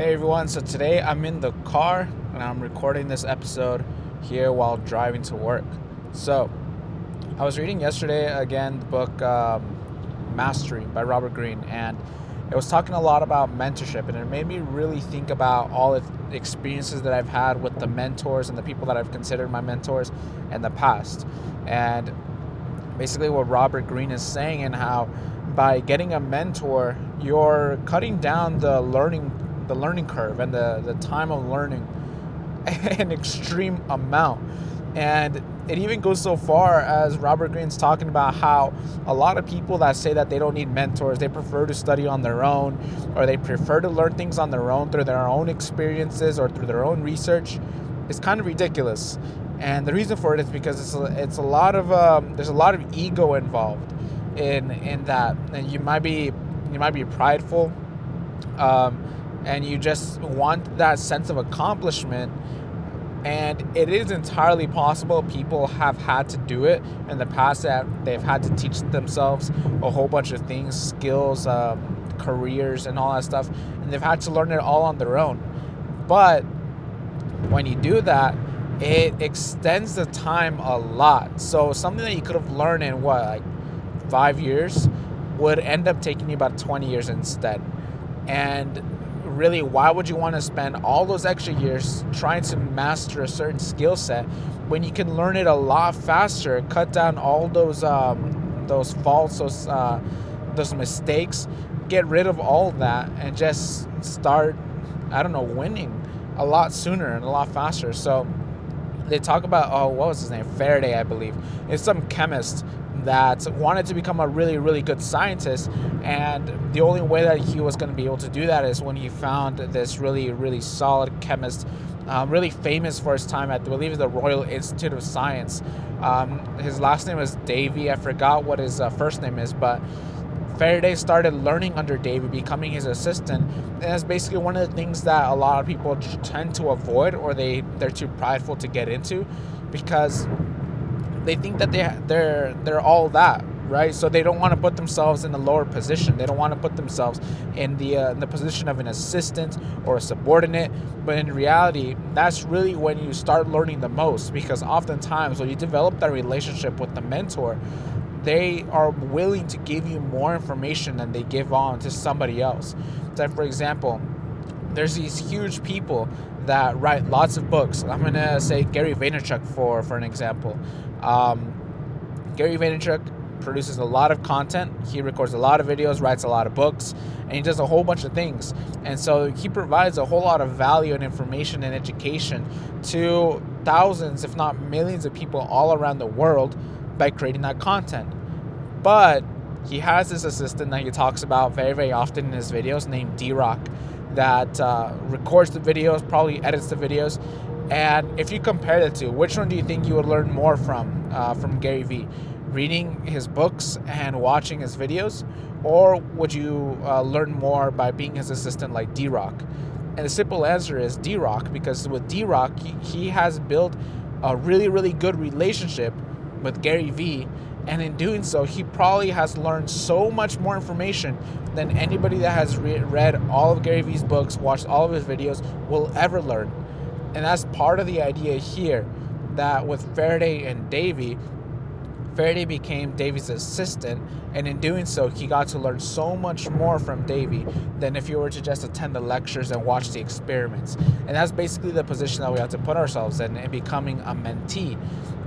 Hey everyone, so today I'm in the car and I'm recording this episode here while driving to work. So, I was reading yesterday again the book um, Mastery by Robert Greene, and it was talking a lot about mentorship, and it made me really think about all the experiences that I've had with the mentors and the people that I've considered my mentors in the past. And basically, what Robert Greene is saying, and how by getting a mentor, you're cutting down the learning the learning curve and the, the time of learning an extreme amount. And it even goes so far as Robert Greene's talking about how a lot of people that say that they don't need mentors, they prefer to study on their own, or they prefer to learn things on their own through their own experiences or through their own research, is kind of ridiculous. And the reason for it is because it's a, it's a lot of um, there's a lot of ego involved in in that, and you might be you might be prideful. Um, and you just want that sense of accomplishment and it is entirely possible people have had to do it in the past that they've had to teach themselves a whole bunch of things skills um, careers and all that stuff and they've had to learn it all on their own. But when you do that it extends the time a lot. So something that you could have learned in what like five years would end up taking you about 20 years instead. And really, why would you want to spend all those extra years trying to master a certain skill set when you can learn it a lot faster, cut down all those um, those faults, those uh, those mistakes, get rid of all that, and just start, I don't know, winning a lot sooner and a lot faster. So they talk about oh, what was his name? Faraday, I believe. It's some chemist that wanted to become a really, really good scientist. And the only way that he was going to be able to do that is when he found this really, really solid chemist, um, really famous for his time at, I believe, the Royal Institute of Science. Um, his last name was Davy. I forgot what his uh, first name is, but Faraday started learning under Davy, becoming his assistant. And that's basically one of the things that a lot of people tend to avoid or they, they're too prideful to get into because they think that they they're they're all that right? So they don't want to put themselves in a lower position. They don't want to put themselves in the uh, in the position of an assistant or a subordinate. But in reality that's really when you start learning the most because oftentimes when you develop that relationship with the mentor they are willing to give you more information than they give on to somebody else. So for example there's these huge people that write lots of books. I'm gonna say Gary Vaynerchuk for for an example. Um, Gary Vaynerchuk produces a lot of content. He records a lot of videos, writes a lot of books, and he does a whole bunch of things. And so he provides a whole lot of value and information and education to thousands, if not millions, of people all around the world by creating that content. But he has this assistant that he talks about very, very often in his videos named D Rock that uh, records the videos, probably edits the videos. And if you compare the two, which one do you think you would learn more from uh, from Gary Vee? Reading his books and watching his videos, or would you uh, learn more by being his assistant like D Rock? And the simple answer is D Rock, because with D Rock, he, has built a really, really good relationship with Gary Vee and in doing so, he probably has learned so much more information than anybody that has re- read all of Gary Vee's books, watched all of his videos, will ever learn. And that's part of the idea here that with Faraday and Davy, Faraday became Davy's assistant, and in doing so, he got to learn so much more from Davy than if you were to just attend the lectures and watch the experiments. And that's basically the position that we have to put ourselves in in becoming a mentee.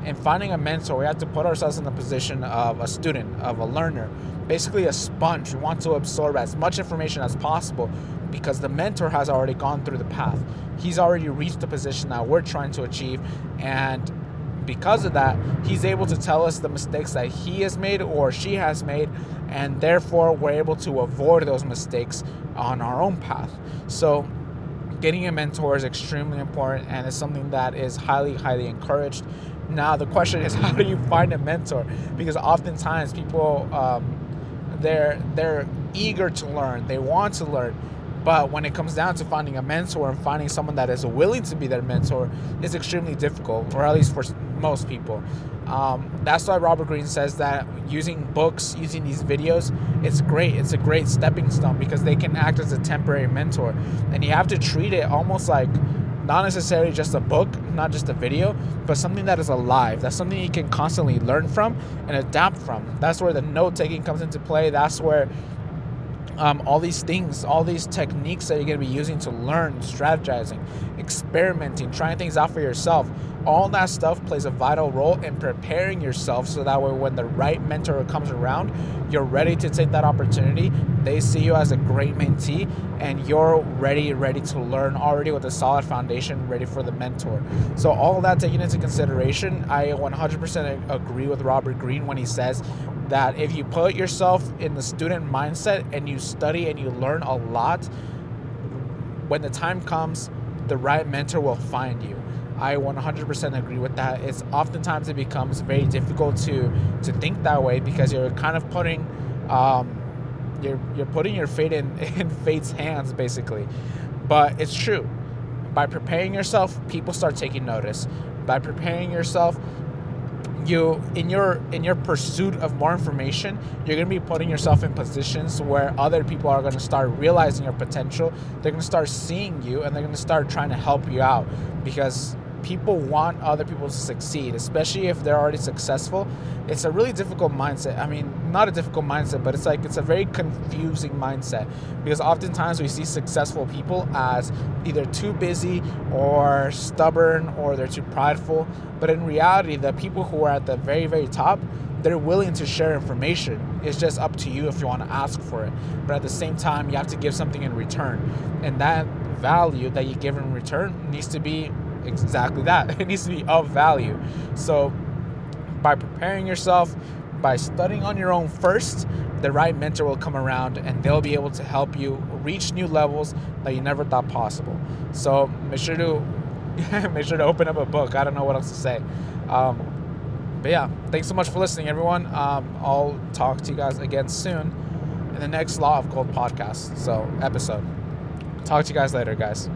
In finding a mentor, we have to put ourselves in the position of a student, of a learner, basically a sponge. We want to absorb as much information as possible because the mentor has already gone through the path. He's already reached the position that we're trying to achieve, and because of that, he's able to tell us the mistakes that he has made or she has made, and therefore we're able to avoid those mistakes on our own path. So, getting a mentor is extremely important and it's something that is highly, highly encouraged. Now, the question is, how do you find a mentor? Because oftentimes people, um, they're they're eager to learn, they want to learn, but when it comes down to finding a mentor and finding someone that is willing to be their mentor, it's extremely difficult, or at least for most people. Um, that's why Robert Greene says that using books, using these videos, it's great. It's a great stepping stone because they can act as a temporary mentor. And you have to treat it almost like not necessarily just a book, not just a video, but something that is alive. That's something you can constantly learn from and adapt from. That's where the note taking comes into play. That's where um, all these things, all these techniques that you're going to be using to learn, strategizing, experimenting, trying things out for yourself, all that stuff plays a vital role in preparing yourself so that way when the right mentor comes around, you're ready to take that opportunity. They see you as a great mentee and you're ready, ready to learn already with a solid foundation, ready for the mentor. So, all that taken into consideration, I 100% agree with Robert Greene when he says that if you put yourself in the student mindset and you study and you learn a lot, when the time comes, the right mentor will find you. I 100% agree with that. It's oftentimes it becomes very difficult to to think that way because you're kind of putting um, you're you're putting your fate in in fate's hands basically. But it's true. By preparing yourself, people start taking notice. By preparing yourself, you in your in your pursuit of more information you're going to be putting yourself in positions where other people are going to start realizing your potential they're going to start seeing you and they're going to start trying to help you out because people want other people to succeed, especially if they're already successful. It's a really difficult mindset. I mean, not a difficult mindset, but it's like it's a very confusing mindset because oftentimes we see successful people as either too busy or stubborn or they're too prideful. But in reality, the people who are at the very, very top, they're willing to share information. It's just up to you if you want to ask for it. But at the same time, you have to give something in return. And that value that you give in return needs to be exactly that. It needs to be of value. So, by preparing yourself, by studying on your own first, the right mentor will come around and they'll be able to help you reach new levels that you never thought possible. So, make sure to make sure to open up a book. I don't know what else to say. Um, but yeah, thanks so much for listening, everyone. Um, I'll talk to you guys again soon in the next Law of Gold podcast. So, episode. Talk to you guys later, guys.